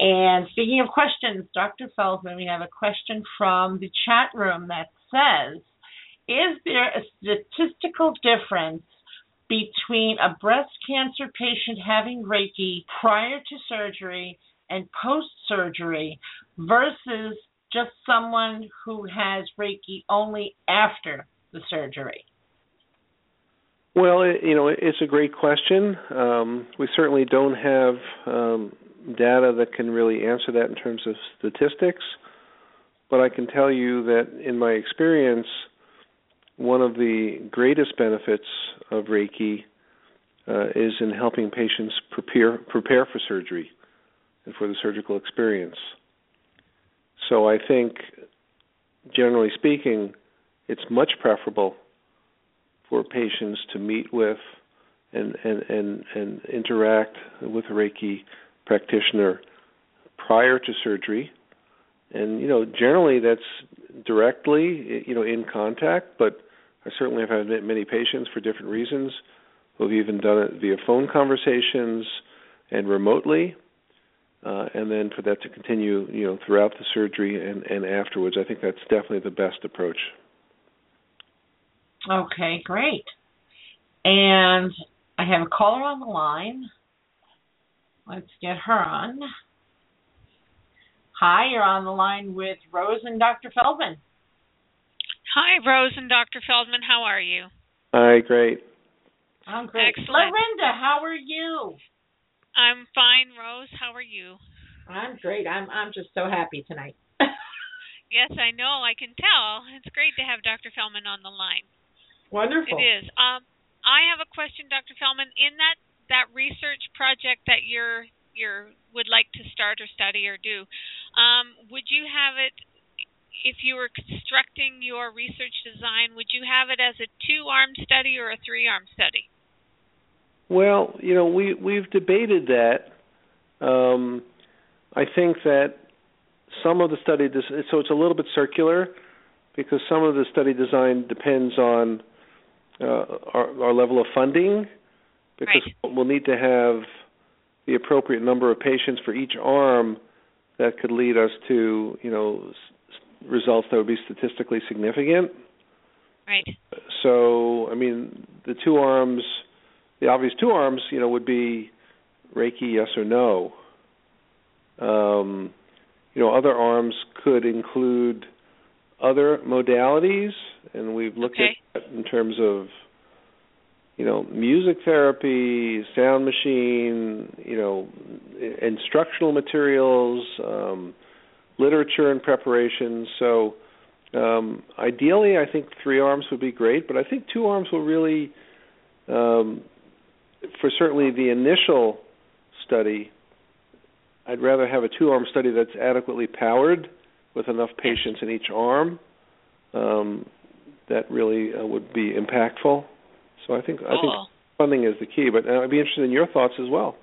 And speaking of questions, Dr. Feldman, we have a question from the chat room that says, is there a statistical difference between a breast cancer patient having Reiki prior to surgery and post surgery versus just someone who has Reiki only after the surgery? Well, you know, it's a great question. Um, we certainly don't have um, data that can really answer that in terms of statistics, but I can tell you that in my experience, one of the greatest benefits of Reiki uh, is in helping patients prepare prepare for surgery and for the surgical experience. So I think, generally speaking, it's much preferable for patients to meet with and and and, and interact with a Reiki practitioner prior to surgery and you know generally that's directly you know in contact but I certainly have had many patients for different reasons who've even done it via phone conversations and remotely, uh, and then for that to continue, you know, throughout the surgery and, and afterwards. I think that's definitely the best approach. Okay, great. And I have a caller on the line. Let's get her on. Hi, you're on the line with Rose and Dr. Feldman. Hi, Rose and Dr. Feldman. How are you? Hi, great. I'm great. Excellent. Lorinda, how are you? I'm fine, Rose. How are you? I'm great. I'm I'm just so happy tonight. (laughs) yes, I know. I can tell. It's great to have Dr. Feldman on the line. Wonderful. It is. Um, I have a question, Dr. Feldman. In that that research project that you're you're would like to start or study or do, um, would you have it if you were constructing your research design, would you have it as a two-arm study or a three-arm study? Well, you know, we we've debated that. Um, I think that some of the study, des- so it's a little bit circular, because some of the study design depends on uh, our, our level of funding, because right. we'll need to have the appropriate number of patients for each arm that could lead us to, you know, results that would be statistically significant. Right. So, I mean, the two arms, the obvious two arms, you know, would be Reiki, yes or no. Um, you know, other arms could include other modalities, and we've looked okay. at that in terms of, you know, music therapy, sound machine, you know, instructional materials. Um, literature and preparation. So um, ideally, I think three arms would be great, but I think two arms will really, um, for certainly the initial study, I'd rather have a two-arm study that's adequately powered with enough patients in each arm. Um, that really uh, would be impactful. So I think cool. I think funding is the key. But uh, I'd be interested in your thoughts as well.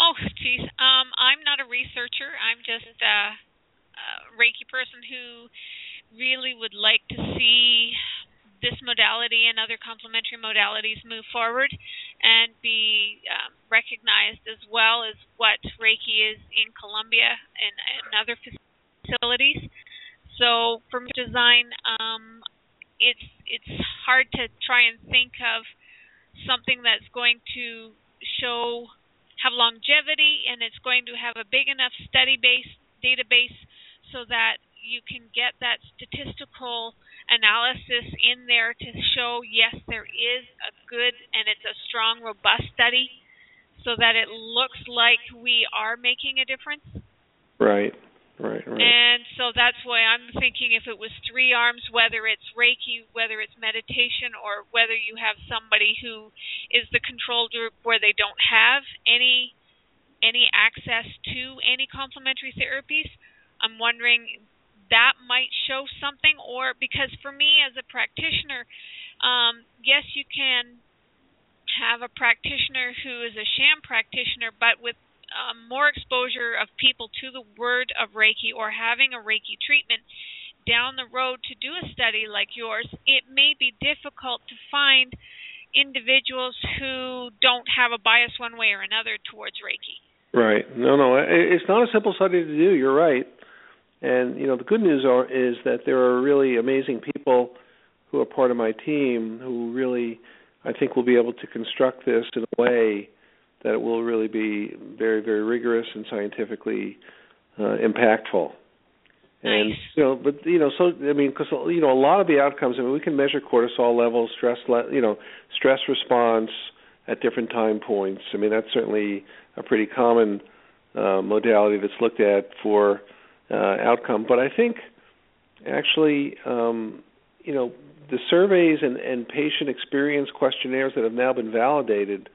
Oh, geez. Um, I'm not a researcher. I'm just uh, Reiki person who really would like to see this modality and other complementary modalities move forward and be um, recognized as well as what Reiki is in Columbia and, and other facilities. So for design, um, it's it's hard to try and think of something that's going to show have longevity and it's going to have a big enough study base database so that you can get that statistical analysis in there to show yes, there is a good and it's a strong, robust study, so that it looks like we are making a difference. Right. Right, right. And so that's why I'm thinking if it was three arms, whether it's Reiki, whether it's meditation, or whether you have somebody who is the control group where they don't have any any access to any complementary therapies, I'm wondering that might show something or because for me as a practitioner, um, yes you can have a practitioner who is a sham practitioner but with um, more exposure of people to the word of Reiki or having a Reiki treatment down the road to do a study like yours, it may be difficult to find individuals who don't have a bias one way or another towards Reiki. Right. No, no, it's not a simple study to do. You're right. And you know, the good news are is that there are really amazing people who are part of my team who really I think will be able to construct this in a way that it will really be very, very rigorous and scientifically uh, impactful. And nice. you know, but you know, so I mean, because you know, a lot of the outcomes. I mean, we can measure cortisol levels, stress, le- you know, stress response at different time points. I mean, that's certainly a pretty common uh, modality that's looked at for uh, outcome. But I think actually, um, you know, the surveys and, and patient experience questionnaires that have now been validated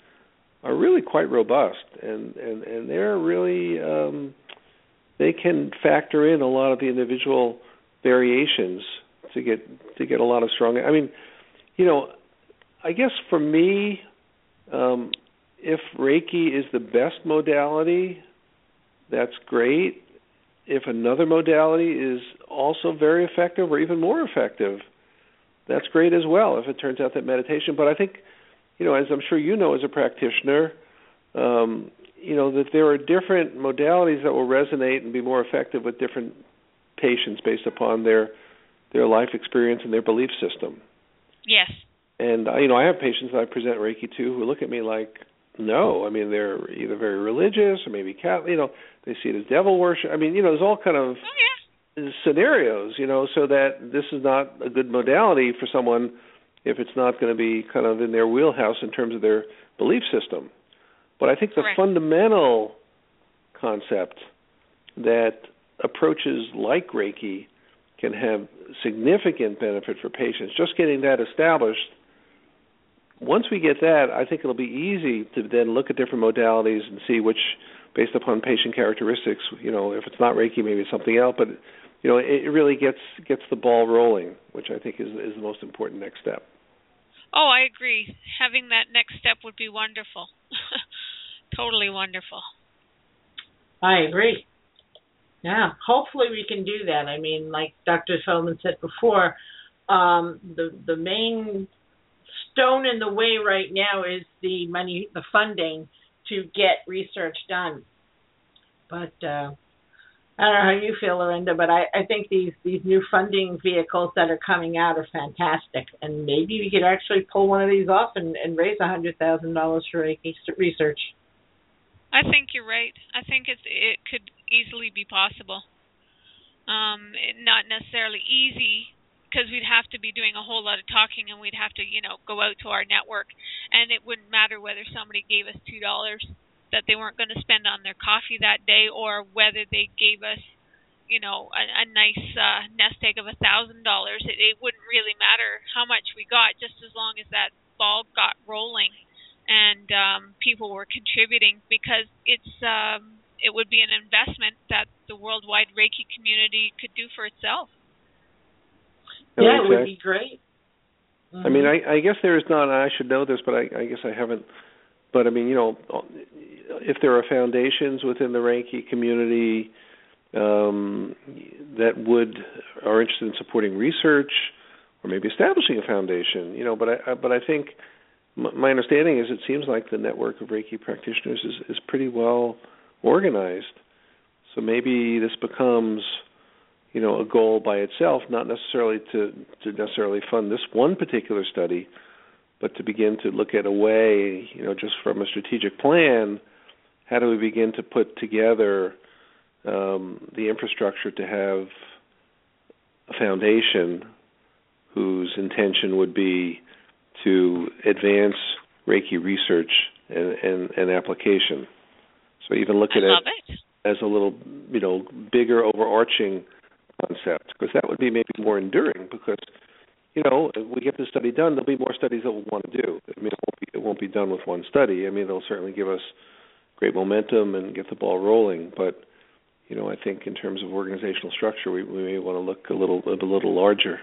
are really quite robust, and and and they're really um, they can factor in a lot of the individual variations to get to get a lot of strong. I mean, you know, I guess for me, um, if Reiki is the best modality, that's great. If another modality is also very effective or even more effective, that's great as well. If it turns out that meditation, but I think you know, as I'm sure you know as a practitioner, um, you know that there are different modalities that will resonate and be more effective with different patients based upon their their life experience and their belief system. Yes. And you know, I have patients that I present Reiki to who look at me like, no. I mean, they're either very religious or maybe Catholic. You know, they see it as devil worship. I mean, you know, there's all kind of oh, yeah. scenarios. You know, so that this is not a good modality for someone if it's not going to be kind of in their wheelhouse in terms of their belief system. But I think the Correct. fundamental concept that approaches like Reiki can have significant benefit for patients. Just getting that established. Once we get that, I think it'll be easy to then look at different modalities and see which, based upon patient characteristics, you know, if it's not Reiki, maybe it's something else. But you know, it really gets gets the ball rolling, which I think is is the most important next step. Oh, I agree. Having that next step would be wonderful. (laughs) totally wonderful. I agree. Yeah, hopefully we can do that. I mean, like Dr. Feldman said before, um, the the main stone in the way right now is the money, the funding to get research done. But uh, I don't know how you feel, Lorinda, but I, I think these these new funding vehicles that are coming out are fantastic, and maybe we could actually pull one of these off and, and raise a hundred thousand dollars for research. I think you're right. I think it's it could easily be possible. Um, not necessarily easy because we'd have to be doing a whole lot of talking, and we'd have to, you know, go out to our network, and it wouldn't matter whether somebody gave us two dollars that they weren't going to spend on their coffee that day or whether they gave us you know a, a nice uh, nest egg of a thousand dollars it, wouldn't really matter how much we got just as long as that ball got rolling and um, people were contributing because it's um, it would be an investment that the worldwide Reiki community could do for itself. Yeah, it would be great. Mm-hmm. I mean, I, I guess there is not. I should know this, but I, I guess I haven't. But I mean, you know, if there are foundations within the Reiki community um, that would are interested in supporting research or maybe establishing a foundation, you know, but I but I think my understanding is it seems like the network of Reiki practitioners is is pretty well organized. So maybe this becomes you know a goal by itself, not necessarily to to necessarily fund this one particular study, but to begin to look at a way, you know, just from a strategic plan how do we begin to put together um, the infrastructure to have a foundation whose intention would be to advance Reiki research and, and, and application. So even look at it, it. as a little, you know, bigger overarching concept, because that would be maybe more enduring. Because you know, if we get the study done, there'll be more studies that we'll want to do. I mean, it won't be it won't be done with one study. I mean, it'll certainly give us great momentum and get the ball rolling. But you know, I think in terms of organizational structure, we, we may want to look a little a little larger.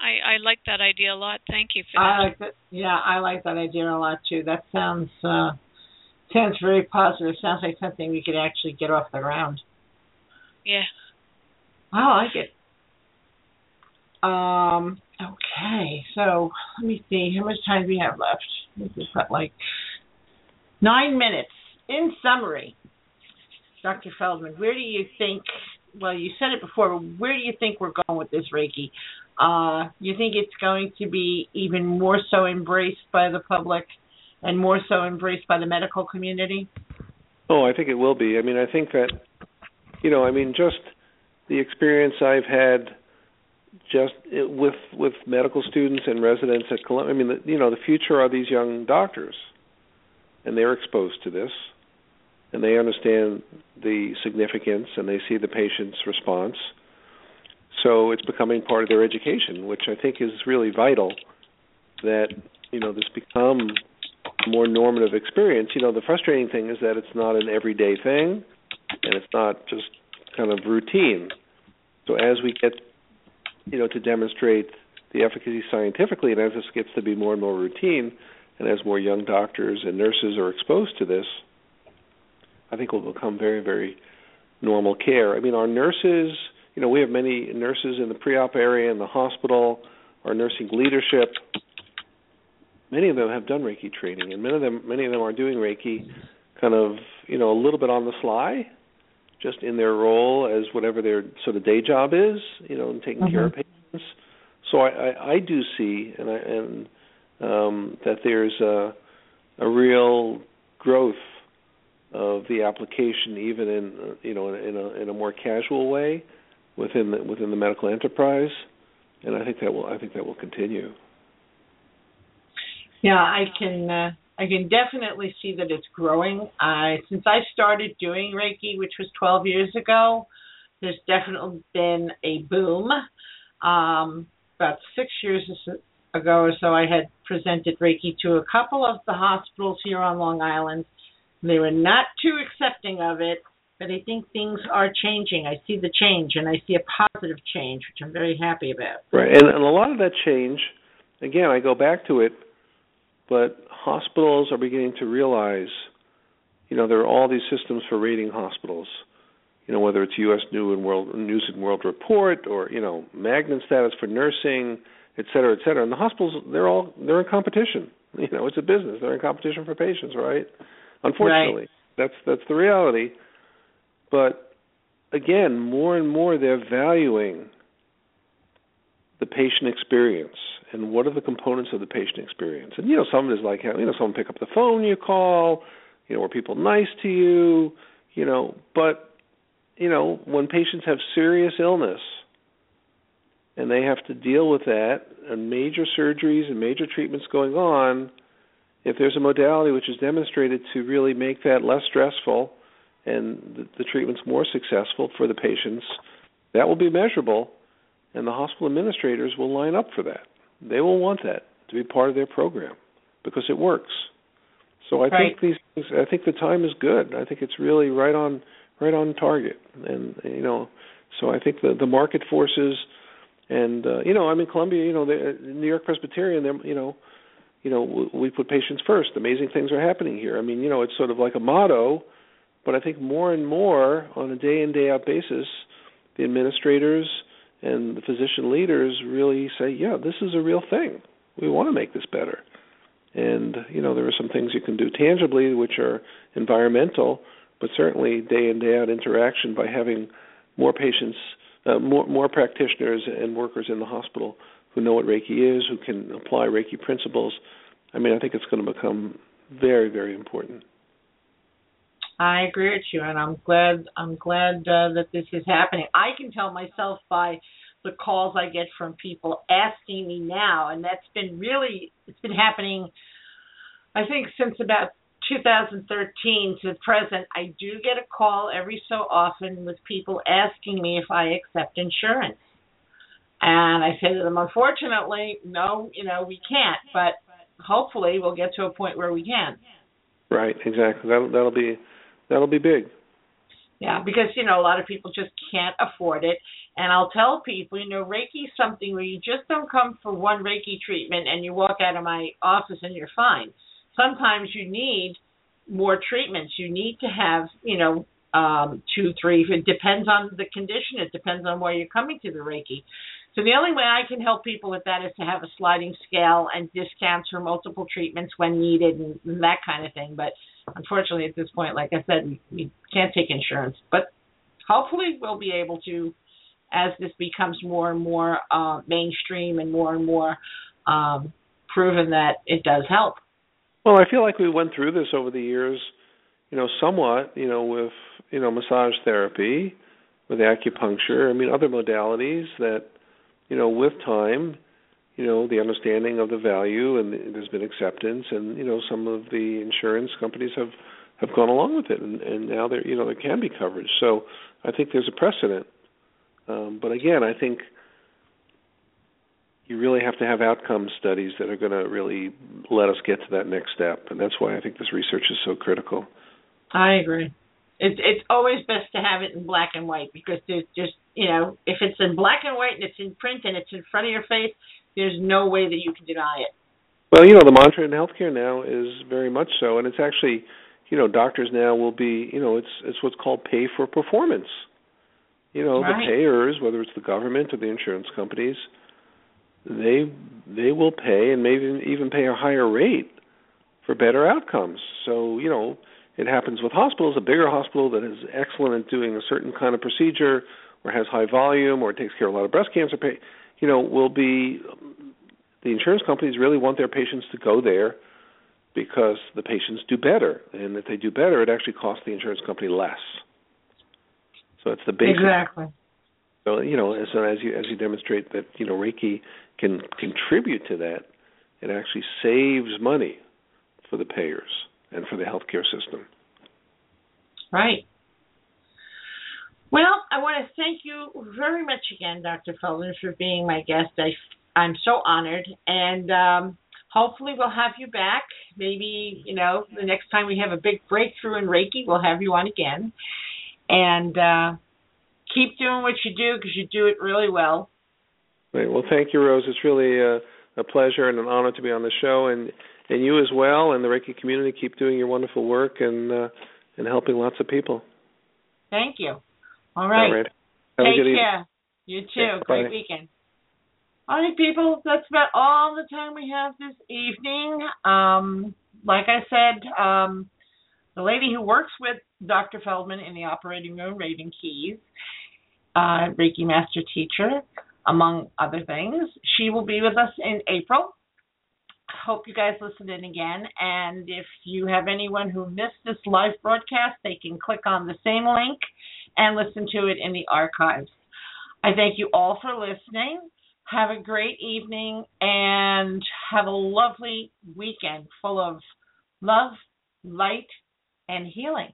I, I like that idea a lot. Thank you for I like that. Yeah, I like that idea a lot too. That sounds uh, sounds very positive. Sounds like something we could actually get off the ground. Yeah. I like it. Um. Okay. So let me see. How much time do we have left? We've got like nine minutes. In summary, Dr. Feldman, where do you think? Well, you said it before. But where do you think we're going with this Reiki? Uh, you think it's going to be even more so embraced by the public and more so embraced by the medical community? Oh, I think it will be. I mean, I think that you know, I mean, just the experience I've had just eh, with with medical students and residents at Columbia. I mean, the, you know, the future are these young doctors, and they're exposed to this, and they understand the significance, and they see the patient's response. So it's becoming part of their education, which I think is really vital. That you know, this become more normative experience. You know, the frustrating thing is that it's not an everyday thing, and it's not just kind of routine. So as we get you know, to demonstrate the efficacy scientifically, and as this gets to be more and more routine, and as more young doctors and nurses are exposed to this, I think will become very, very normal care. I mean, our nurses, you know, we have many nurses in the pre-op area in the hospital, our nursing leadership. Many of them have done Reiki training, and many of them, many of them are doing Reiki, kind of, you know, a little bit on the fly, just in their role as whatever their sort of day job is, you know, and taking care of patients. So I, I, I do see, and I, and um, that there's a, a real growth of the application, even in you know in, in a in a more casual way within the within the medical enterprise, and I think that will I think that will continue. Yeah, I can uh, I can definitely see that it's growing. I since I started doing Reiki, which was 12 years ago, there's definitely been a boom. Um, about six years ago or so, I had presented Reiki to a couple of the hospitals here on Long Island. They were not too accepting of it, but I think things are changing. I see the change, and I see a positive change, which I'm very happy about. Right, and, and a lot of that change, again, I go back to it, but hospitals are beginning to realize, you know, there are all these systems for rating hospitals. You know, whether it's U.S. News and World News and World Report or you know Magnet status for nursing, et cetera, et cetera. And the hospitals, they're all they're in competition. (laughs) You know, it's a business. They're in competition for patients, right? Unfortunately, Right. that's that's the reality. But again, more and more they're valuing the patient experience and what are the components of the patient experience. And you know, some of it is like you know, someone pick up the phone you call, you know, are people nice to you, you know, but you know, when patients have serious illness and they have to deal with that and major surgeries and major treatments going on, if there's a modality which is demonstrated to really make that less stressful and the, the treatment's more successful for the patients, that will be measurable and the hospital administrators will line up for that. They will want that to be part of their program because it works. So I Right. think these things, I think the time is good. I think it's really right on right on target. And you know, so I think the the market forces and uh, you know, I'm in Columbia, you know, the New York Presbyterian, they're, you know, you know, we- we put patients first. Amazing things are happening here. I mean, you know, it's sort of like a motto, but I think more and more on a day in day out basis, the administrators and the physician leaders really say, yeah, this is a real thing. We want to make this better. And you know, there are some things you can do tangibly, which are environmental, but certainly day in day out interaction by having more patients, uh, more more practitioners and workers in the hospital who know what Reiki is, who can apply Reiki principles. I mean, I think it's going to become very, very important. I agree with you, and I'm glad I'm glad uh, that this is happening. I can tell myself by the calls I get from people asking me now, and that's been really it's been happening. I think since about 2013 to the present, I do get a call every so often with people asking me if I accept insurance. And I say to them, unfortunately, no, you know, we can't, but hopefully we'll get to a point where we can. Right, exactly. That'll that'll be that'll be big. Yeah, because you know a lot of people just can't afford it, and I'll tell people, you know, Reiki is something where you just don't come for one Reiki treatment and you walk out of my office and you're fine. Sometimes you need more treatments. You need to have, you know, um, two, three. It depends on the condition. It depends on where you're coming to the Reiki. So the only way I can help people with that is to have a sliding scale and discounts for multiple treatments when needed and that kind of thing. But unfortunately, at this point, like I said, we, can't take insurance. But hopefully, we'll be able to as this becomes more and more uh, mainstream and more and more um, proven that it does help. Well, I feel like we went through this over the years, you know, somewhat, you know, with you know massage therapy, with acupuncture. I mean, other modalities that you know, with time, you know, the understanding of the value and there's been acceptance, and you know, some of the insurance companies have have gone along with it, and, and now there, you know, there can be coverage. So I think there's a precedent. Um, but again, I think you really have to have outcome studies that are going to really let us get to that next step, and that's why I think this research is so critical. I agree. It's it's always best to have it in black and white because there's just you know if it's in black and white and it's in print and it's in front of your face, there's no way that you can deny it. Well, you know the mantra in healthcare now is very much so, and it's actually you know doctors now will be you know it's it's what's called pay for performance. You know right. the payers, whether it's the government or the insurance companies, they they will pay and maybe even pay a higher rate for better outcomes. So you know it happens with hospitals. A bigger hospital that is excellent at doing a certain kind of procedure, or has high volume, or takes care of a lot of breast cancer, pa- you know, will be the insurance companies really want their patients to go there because the patients do better, and if they do better, it actually costs the insurance company less. So it's the basic. Exactly. So you know, so as you as you demonstrate that you know Reiki can contribute to that, it actually saves money for the payers and for the healthcare system. Right. Well, I want to thank you very much again, Dr. Feldman, for being my guest. I, I'm so honored, and um, hopefully we'll have you back. Maybe you know the next time we have a big breakthrough in Reiki, we'll have you on again, and uh, keep doing what you do because you do it really well. Right. Well, thank you, Rose. It's really a, a pleasure and an honor to be on the show, and and you as well, and the Reiki community. Keep doing your wonderful work and uh, and helping lots of people. Thank you. All right. All right. Take care. You too. Yeah, Great bye. weekend. All right, people. That's about all the time we have this evening. Um, like I said, um, the lady who works with Dr. Feldman in the operating room, Raven Keyes, uh, Reiki Master Teacher, among other things, she will be with us in April hope you guys listen in again. And if you have anyone who missed this live broadcast, they can click on the same link and listen to it in the archives. I thank you all for listening. Have a great evening and have a lovely weekend full of love, light, and healing.